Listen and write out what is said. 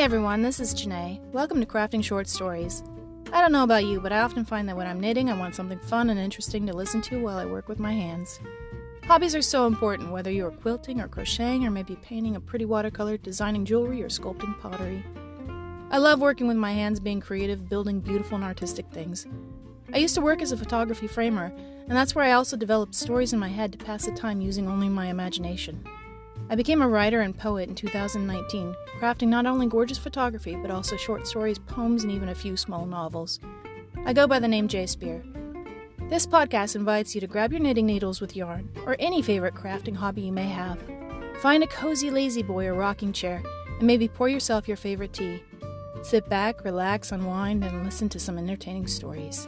Hey everyone, this is Janae. Welcome to Crafting Short Stories. I don't know about you, but I often find that when I'm knitting, I want something fun and interesting to listen to while I work with my hands. Hobbies are so important, whether you are quilting or crocheting or maybe painting a pretty watercolor, designing jewelry, or sculpting pottery. I love working with my hands, being creative, building beautiful and artistic things. I used to work as a photography framer, and that's where I also developed stories in my head to pass the time using only my imagination. I became a writer and poet in 2019, crafting not only gorgeous photography, but also short stories, poems, and even a few small novels. I go by the name Jay Spear. This podcast invites you to grab your knitting needles with yarn, or any favorite crafting hobby you may have. Find a cozy La-Z-Boy or rocking chair, and maybe pour yourself your favorite tea. Sit back, relax, unwind, and listen to some entertaining stories.